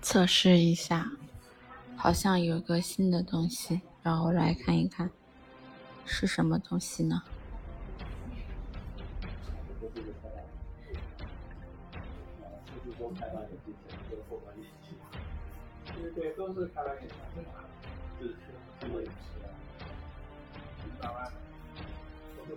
测试一下，好像有个新的东西，然后来看一看是什么东西呢？对，都是开眼是这么知道吧？都是